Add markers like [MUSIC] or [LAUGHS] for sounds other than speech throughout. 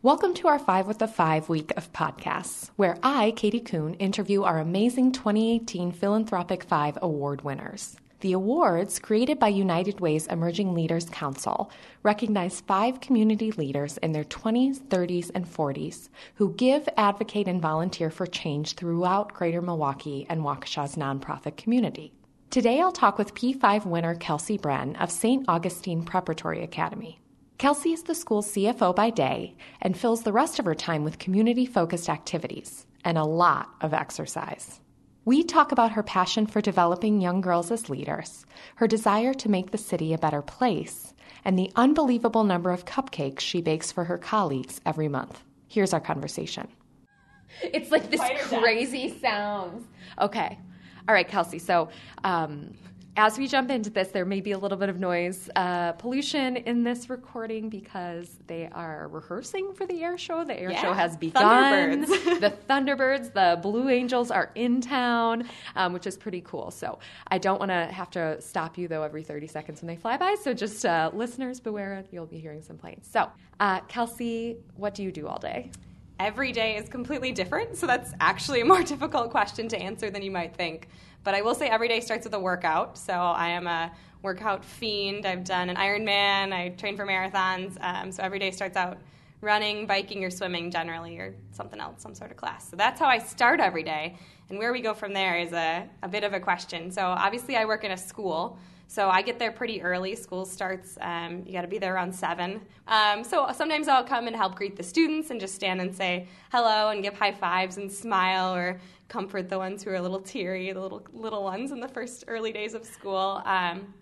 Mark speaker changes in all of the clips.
Speaker 1: Welcome to our Five with the Five week of podcasts, where I, Katie Kuhn, interview our amazing 2018 Philanthropic Five award winners. The awards, created by United Way's Emerging Leaders Council, recognize five community leaders in their 20s, 30s, and 40s who give, advocate, and volunteer for change throughout Greater Milwaukee and Waukesha's nonprofit community. Today I'll talk with P5 winner Kelsey Brenn of St. Augustine Preparatory Academy. Kelsey is the school's CFO by day and fills the rest of her time with community focused activities and a lot of exercise. We talk about her passion for developing young girls as leaders, her desire to make the city a better place, and the unbelievable number of cupcakes she bakes for her colleagues every month. Here's our conversation. It's like this crazy sounds. Okay. All right, Kelsey. So, um, as we jump into this, there may be a little bit of noise uh, pollution in this recording because they are rehearsing for the air show. The air
Speaker 2: yeah.
Speaker 1: show has begun.
Speaker 2: Thunderbirds. [LAUGHS] [LAUGHS]
Speaker 1: the Thunderbirds, the Blue Angels are in town, um, which is pretty cool. So I don't want to have to stop you though every 30 seconds when they fly by. So just uh, listeners beware, you'll be hearing some planes. So uh, Kelsey, what do you do all day?
Speaker 2: Every day is completely different, so that's actually a more [LAUGHS] difficult question to answer than you might think. But I will say every day starts with a workout. So I am a workout fiend. I've done an Ironman. I train for marathons. Um, so every day starts out running, biking, or swimming generally, or something else, some sort of class. So that's how I start every day. And where we go from there is a, a bit of a question. So obviously, I work in a school. So I get there pretty early. School starts, um, you got to be there around 7. Um, so sometimes I'll come and help greet the students and just stand and say hello and give high fives and smile or comfort the ones who are a little teary, the little, little ones in the first early days of school. Um,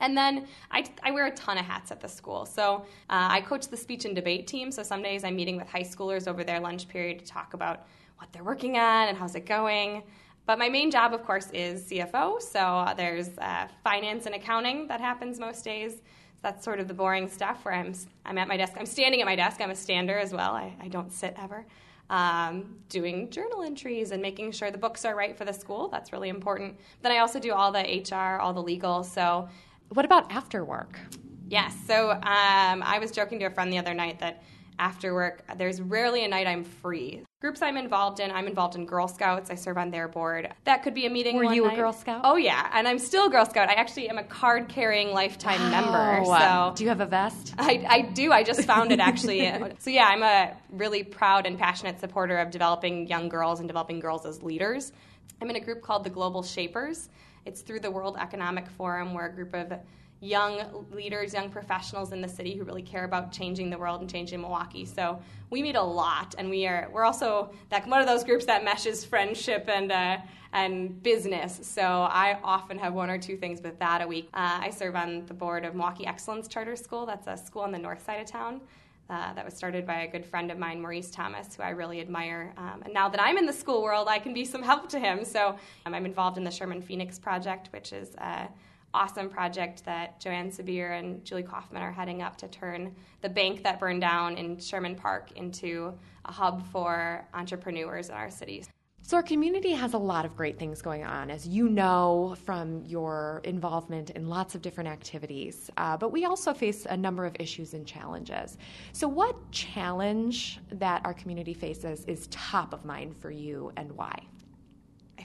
Speaker 2: and then I, I, wear a ton of hats at the school. So uh, I coach the speech and debate team. So some days I'm meeting with high schoolers over their lunch period to talk about what they're working on and how's it going. But my main job, of course, is CFO. So uh, there's uh, finance and accounting that happens most days. So that's sort of the boring stuff where I'm, I'm at my desk. I'm standing at my desk. I'm a stander as well. I, I don't sit ever. Um, doing journal entries and making sure the books are right for the school. That's really important. Then I also do all the HR, all the legal. So,
Speaker 1: what about after work?
Speaker 2: Yes. So um, I was joking to a friend the other night that after work, there's rarely a night I'm free. Groups I'm involved in, I'm involved in Girl Scouts. I serve on their board. That could be a meeting.
Speaker 1: Were you
Speaker 2: night.
Speaker 1: a Girl Scout?
Speaker 2: Oh yeah, and I'm still a Girl Scout. I actually am a card carrying lifetime
Speaker 1: oh,
Speaker 2: member.
Speaker 1: So do you have a vest?
Speaker 2: I, I do. I just found it actually. [LAUGHS] so yeah, I'm a really proud and passionate supporter of developing young girls and developing girls as leaders. I'm in a group called the Global Shapers. It's through the World Economic Forum. We're a group of young leaders, young professionals in the city who really care about changing the world and changing Milwaukee. So we meet a lot, and we are we're also that one of those groups that meshes friendship and uh, and business. So I often have one or two things with that a week. Uh, I serve on the board of Milwaukee Excellence Charter School. That's a school on the north side of town. Uh, that was started by a good friend of mine, Maurice Thomas, who I really admire. Um, and now that I'm in the school world, I can be some help to him. So um, I'm involved in the Sherman Phoenix Project, which is uh, awesome project that Joanne Sabir and Juli Kaufman are heading up to turn the bank that burned down in Sherman Park into a hub for entrepreneurs in our cities.
Speaker 1: So, our community has a lot of great things going on, as you know from your involvement in lots of different activities. Uh, but we also face a number of issues and challenges. So, what challenge that our community faces is top of mind for you and why?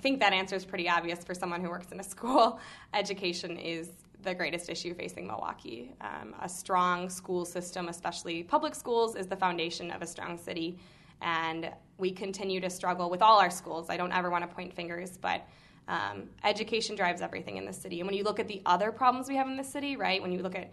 Speaker 2: I think that answer is pretty obvious for someone who works in a [LAUGHS] school. Education is the greatest issue facing Milwaukee. Um, a strong school system, especially public schools, is the foundation of a strong city. And we continue to struggle with all our schools. I don't ever want to point fingers, but um, education drives everything in the city. And when you look at the other problems we have in the city, right, when you look at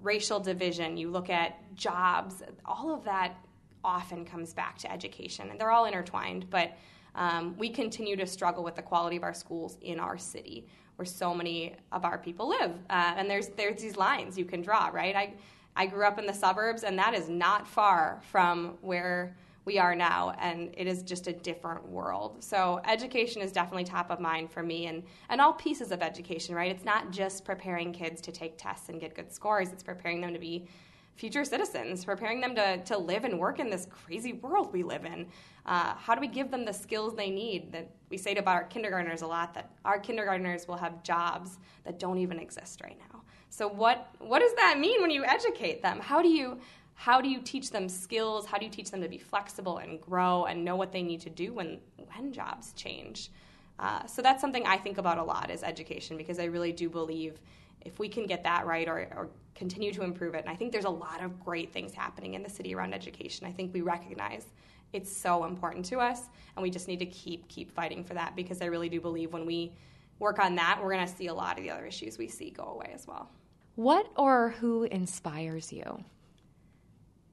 Speaker 2: racial division, you look at jobs, all of that often comes back to education. And they're all intertwined. But um, we continue to struggle with the quality of our schools in our city where so many of our people live. Uh, and there's, there's these lines you can draw, right? I, I grew up in the suburbs, and that is not far from where we are now, and it is just a different world. So, education is definitely top of mind for me, and, and all pieces of education, right? It's not just preparing kids to take tests and get good scores, it's preparing them to be future citizens, preparing them to, to live and work in this crazy world we live in. Uh, how do we give them the skills they need? That we say to our kindergartners a lot that our kindergartners will have jobs that don't even exist right now. So what what does that mean when you educate them? How do you how do you teach them skills? How do you teach them to be flexible and grow and know what they need to do when, when jobs change? Uh, so that's something I think about a lot is education because I really do believe if we can get that right or, or continue to improve it, and I think there's a lot of great things happening in the city around education. I think we recognize it's so important to us, and we just need to keep keep fighting for that because I really do believe when we work on that, we're going to see a lot of the other issues we see go away as well.
Speaker 1: What or who inspires you?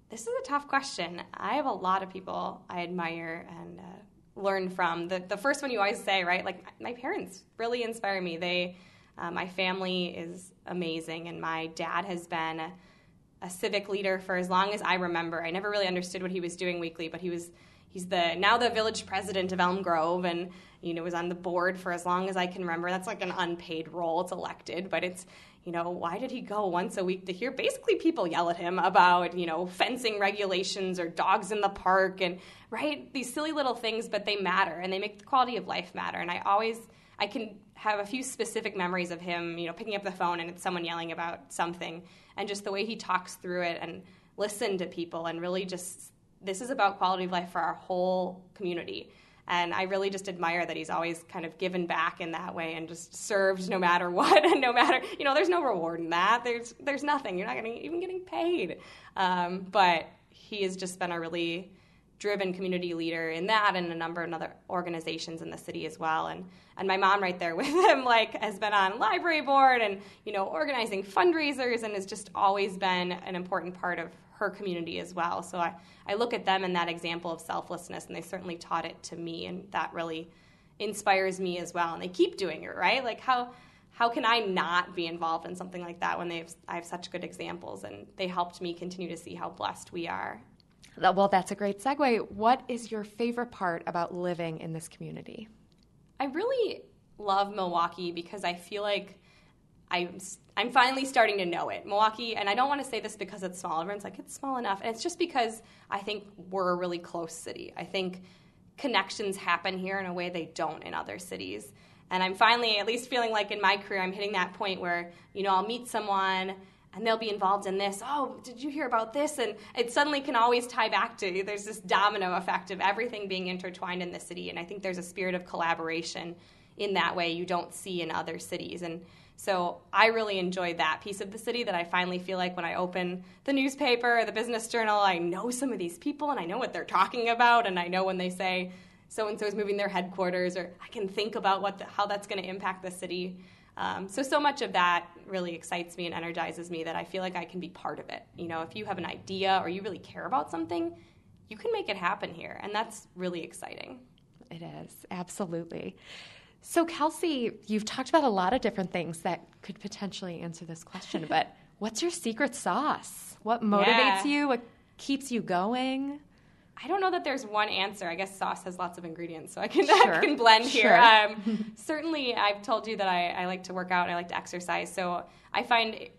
Speaker 2: This is a tough question. I have a lot of people I admire and uh, learn from. The, the first one you always say, right? Like, my parents really inspire me. They, uh, my family is amazing, and my dad has been a, a civic leader for as long as I remember. I never really understood what he was doing weekly, but he was he's the now the village president of Elm Grove and you know was on the board for as long as I can remember. That's like an unpaid role. It's elected, but it's you know, why did he go once a week to hear basically people yell at him about, you know, fencing regulations or dogs in the park and, right? These silly little things, but they matter and they make the quality of life matter. And I always, I can have a few specific memories of him, you know, picking up the phone and it's someone yelling about something and just the way he talks through it and listen to people and really just, this is about quality of life for our whole community. And I really just admire that he's always kind of given back in that way and just served no matter [LAUGHS] what and no matter you know there's no reward in that. There's there's nothing. You're not getting even getting paid. Um, but he has just been a really driven community leader in that and a number of other organizations in the city as well and and my mom right there [LAUGHS] with him like has been on library board and you know organizing fundraisers and has just always been an important part of her community as well. So I, I look at them and that example of selflessness, and they certainly taught it to me, and that really inspires me as well. And they keep doing it, right? Like how how can I not be involved in something like that when they have, I have such good examples, and they helped me continue to see how blessed we are.
Speaker 1: Well, that's a great segue. What is your favorite part about living in this community?
Speaker 2: I really love Milwaukee because I feel like I'm I'm finally starting to know it. Milwaukee, and I don't want to say this because it's small. Everyone's like it's small enough, and it's just because I think we're a really close city. I think connections happen here in a way they don't in other cities. And I'm finally, at least feeling like in my career, I'm hitting that point where you know I'll meet someone and they'll be involved in this. Oh, did you hear about this? And it suddenly can always tie back to there's this domino effect of everything being intertwined in the city. And I think there's a spirit of collaboration in that way you don't see in other cities. And so I really enjoy that piece of the city that I finally feel like when I open the newspaper or the business journal, I know some of these people and I know what they're talking about, and I know when they say so and so is moving their headquarters, or I can think about what the, how that's going to impact the city. Um, so so much of that really excites me and energizes me that I feel like I can be part of it. You know, if you have an idea or you really care about something, you can make it happen here, and that's really exciting.
Speaker 1: It is absolutely. So, Kelsey, you've talked about a lot of different things that could potentially answer this question, [LAUGHS] but what's your secret sauce? What motivates yeah. you? What keeps you going?
Speaker 2: I don't know that there's one answer. I guess sauce has lots of ingredients, so I can, [LAUGHS] sure. I can blend sure. here. Um, [LAUGHS] certainly, I've told you that I, I like to work out and I like to exercise. So I find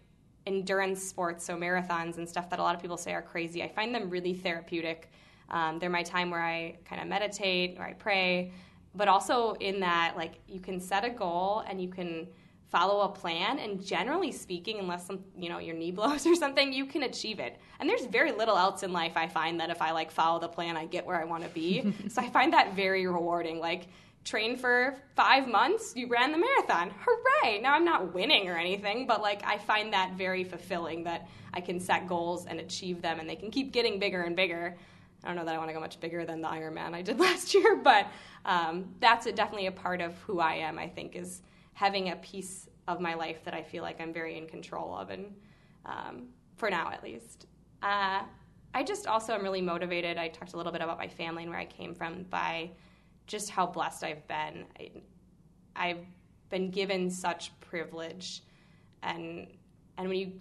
Speaker 2: endurance sports, so marathons and stuff that a lot of people say are crazy, I find them really therapeutic. Um, they're my time where I kind of meditate or I pray but also in that like you can set a goal and you can follow a plan and generally speaking unless some you know your knee blows [LAUGHS] or something you can achieve it. And there's very little else in life i find that if i like follow the plan i get where i want to be. [LAUGHS] So i find that very rewarding. Like train for five months you ran the marathon. Hooray! Now i'm not winning or anything but like i find that very fulfilling that i can set goals and achieve them and they can keep getting bigger and bigger. I don't know that I want to go much bigger than the Ironman I did [LAUGHS] last year, but um, that's a, definitely a part of who I am. I think is having a piece of my life that I feel like I'm very in control of, and um, for now at least. Uh, I just also am really motivated. I talked a little bit about my family and where I came from by just how blessed I've been. I, I've been given such privilege, and and when you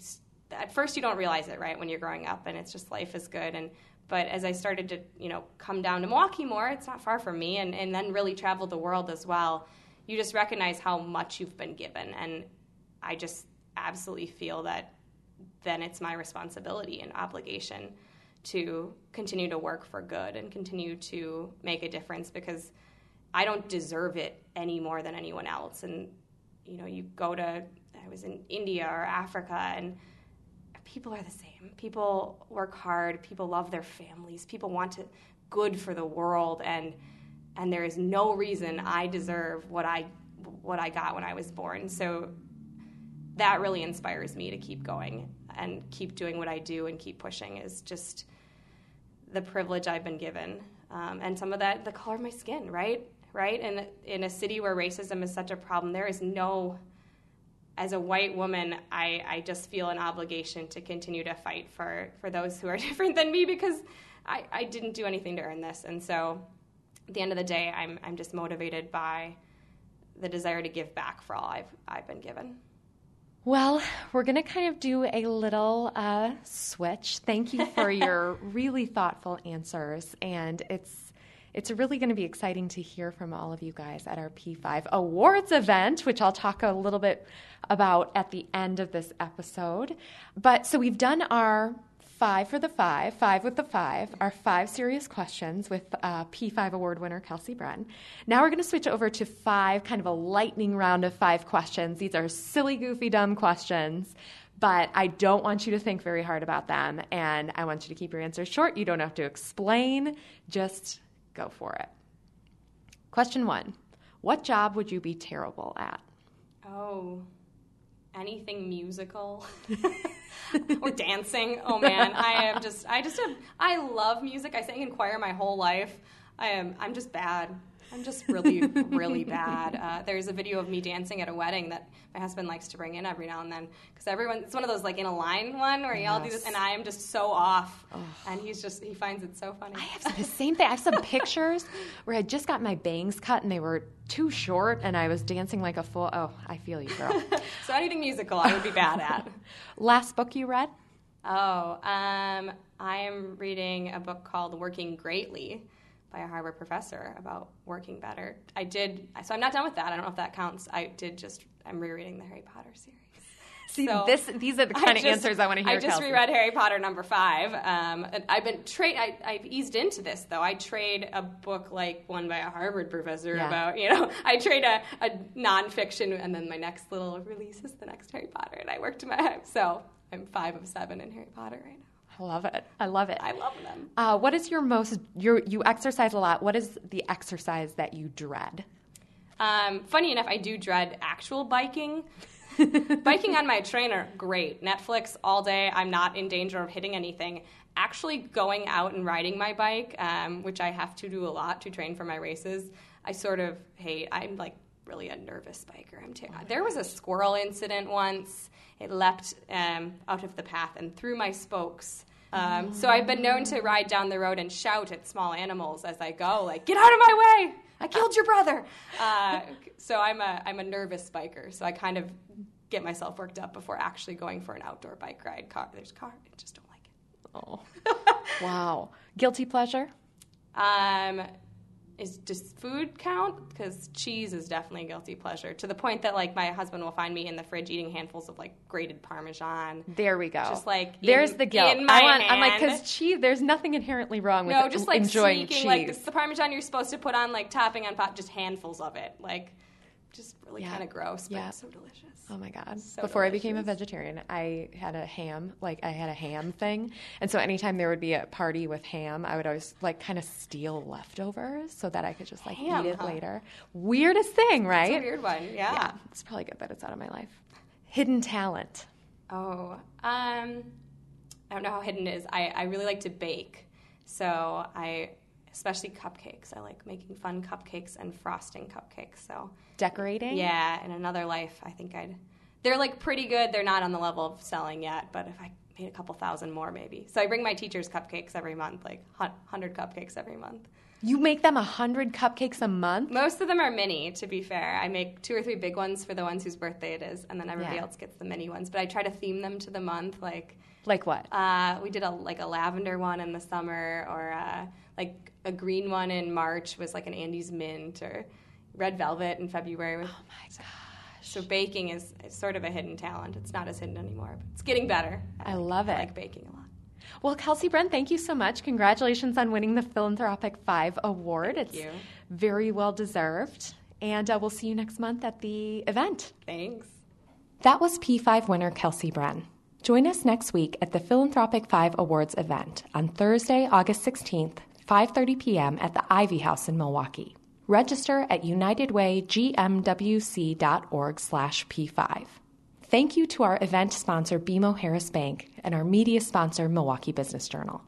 Speaker 2: at first you don't realize it right when you're growing up, and it's just life is good and but as I started to, you know, come down to Milwaukee more, it's not far from me, and, and then really travel the world as well, you just recognize how much you've been given. And I just absolutely feel that then it's my responsibility and obligation to continue to work for good and continue to make a difference because I don't deserve it any more than anyone else. And, you know, you go to, I was in India or Africa, and people are the same. People work hard. People love their families. People want to good for the world, and and there is no reason I deserve what I what I got when I was born. So that really inspires me to keep going and keep doing what I do and keep pushing. Is just the privilege I've been given, um, and some of that the color of my skin, right, right, and in a city where racism is such a problem, there is no as a white woman, I, I just feel an obligation to continue to fight for, for those who are [LAUGHS] different than me because I, I didn't do anything to earn this. And so at the end of the day, I'm, I'm just motivated by the desire to give back for all I've, I've been given.
Speaker 1: Well, we're going to kind of do a little uh, switch. Thank you for [LAUGHS] your really thoughtful answers. And it's it's really going to be exciting to hear from all of you guys at our P5 Awards event, which I'll talk a little bit about at the end of this episode. But so we've done our five for the five, five with the five, our five serious questions with uh, P5 award winner Kelsey Brenn. Now we're going to switch over to five, kind of a lightning round of five questions. These are silly, goofy, dumb questions but I don't want you to think very hard about them. And I want you to keep your answers short. You don't have to explain, just go for it. Question one What job would you be terrible at?
Speaker 2: Oh, anything musical [LAUGHS] [LAUGHS] or dancing. Oh man, I am just, I just, have, I love music. I sang in choir my whole life. I am, I'm just bad. I'm just really, [LAUGHS] really bad. Uh, there's a video of me dancing at a wedding that my husband likes to bring in every now and then because everyone, it's one of those like in a line one where y'all do this, and I am just so off, oh. and he's just he finds it so funny.
Speaker 1: I have the same thing. I have some [LAUGHS] pictures where I just got my bangs cut and they were too short, and I was dancing like a full. Oh, I feel you, girl. [LAUGHS]
Speaker 2: so anything musical, I would be bad at.
Speaker 1: Last book you read?
Speaker 2: Oh, um, I am reading a book called Working Greatly by a Harvard professor about working better. I did, so I'm not done with that. I don't know if that counts. I did just, I'm rereading the Harry Potter series. [LAUGHS]
Speaker 1: See, so this, these are the kind of answers I want to hear.
Speaker 2: I just
Speaker 1: Kelsey.
Speaker 2: reread Harry Potter number five. Um, I've been trade. I, have eased into this though. I trade a book like one by a Harvard professor yeah. about you know. [LAUGHS] I trade a, a nonfiction, and then my next little release is the next Harry Potter, and I worked my so I'm five of seven in Harry Potter right now.
Speaker 1: I love it. I love it.
Speaker 2: I love them.
Speaker 1: Uh, what is your most? Your you exercise a lot. What is the exercise that you dread?
Speaker 2: Um, funny enough, I do dread actual biking. [LAUGHS] biking on my trainer, great. Netflix all day. I'm not in danger of hitting anything. Actually, going out and riding my bike, um, which I have to do a lot to train for my races, I sort of hate. I'm like really a nervous biker. I'm ter- there was a squirrel incident once. It leapt um, out of the path and through my spokes. Um, so I've been known to ride down the road and shout at small animals as I go, like, "Get out of my way! I killed your brother!" Uh, so I'm a I'm a nervous biker. So I kind of get myself worked up before actually going for an outdoor bike ride. Car, there's car, I just don't like
Speaker 1: it. Oh, [LAUGHS] wow! Guilty pleasure?
Speaker 2: Um, is does food count? Because cheese is definitely a guilty pleasure to the point that like my husband will find me in the fridge eating handfuls of like grated Parmesan.
Speaker 1: There we go.
Speaker 2: Just like
Speaker 1: there's
Speaker 2: in,
Speaker 1: the guilt.
Speaker 2: I
Speaker 1: want,
Speaker 2: hand.
Speaker 1: I'm like because cheese. There's nothing inherently wrong with cheese.
Speaker 2: no, just like
Speaker 1: enjoying
Speaker 2: sneaking,
Speaker 1: cheese.
Speaker 2: Like the Parmesan you're supposed to put on like topping on pot, just handfuls of it. Like just really
Speaker 1: yeah.
Speaker 2: kind of gross, but
Speaker 1: yeah.
Speaker 2: so delicious.
Speaker 1: Oh my god!
Speaker 2: So
Speaker 1: Before
Speaker 2: delicious.
Speaker 1: I became a vegetarian, I had a ham, like I had a ham thing, and so anytime there would be a party with ham, I would always like kind of steal leftovers so that I could just like
Speaker 2: ham,
Speaker 1: eat it
Speaker 2: huh?
Speaker 1: later. Weirdest thing, right?
Speaker 2: It's a weird one. Yeah.
Speaker 1: yeah. It's probably good that it's out of my life. Hidden talent.
Speaker 2: Oh, um, I don't know how hidden it is. I, I really like to bake, so I especially cupcakes. I like making fun cupcakes and frosting cupcakes. So
Speaker 1: decorating.
Speaker 2: Yeah, in another life, I think I'd. They're like pretty good. They're not on the level of selling yet, but if I made a couple thousand more, maybe. So I bring my teachers cupcakes every month, like hundred cupcakes every month.
Speaker 1: You make them a hundred cupcakes a month.
Speaker 2: Most of them are mini. To be fair, I make two or three big ones for the ones whose birthday it is, and then everybody
Speaker 1: Yeah.
Speaker 2: else gets the mini ones. But I try to theme them to the month, like
Speaker 1: Like what?
Speaker 2: uh, we did a like a lavender one in the summer, or uh, like a green one in March was like an Andes mint, or red velvet in February. Was,
Speaker 1: oh my gosh.
Speaker 2: so baking is, is sort of a hidden talent. It's not as hidden anymore, but it's getting better.
Speaker 1: I
Speaker 2: like-
Speaker 1: love
Speaker 2: I
Speaker 1: it.
Speaker 2: like baking a lot.
Speaker 1: Well, Kelsey Brenn, thank you so much. Congratulations on winning the Philanthropic Five Award.
Speaker 2: Thank
Speaker 1: it's
Speaker 2: you.
Speaker 1: very well deserved. And uh, we'll see you next month at the event.
Speaker 2: Thanks.
Speaker 1: That was P5 winner Kelsey Brenn. Join us next week at the Philanthropic 5 Awards event on Thursday, August 16th, 5:30 p.m. at the Ivy House in Milwaukee. Register at unitedwaygmwc.org/p5. Thank you to our event sponsor BMO Harris Bank and our media sponsor Milwaukee Business Journal.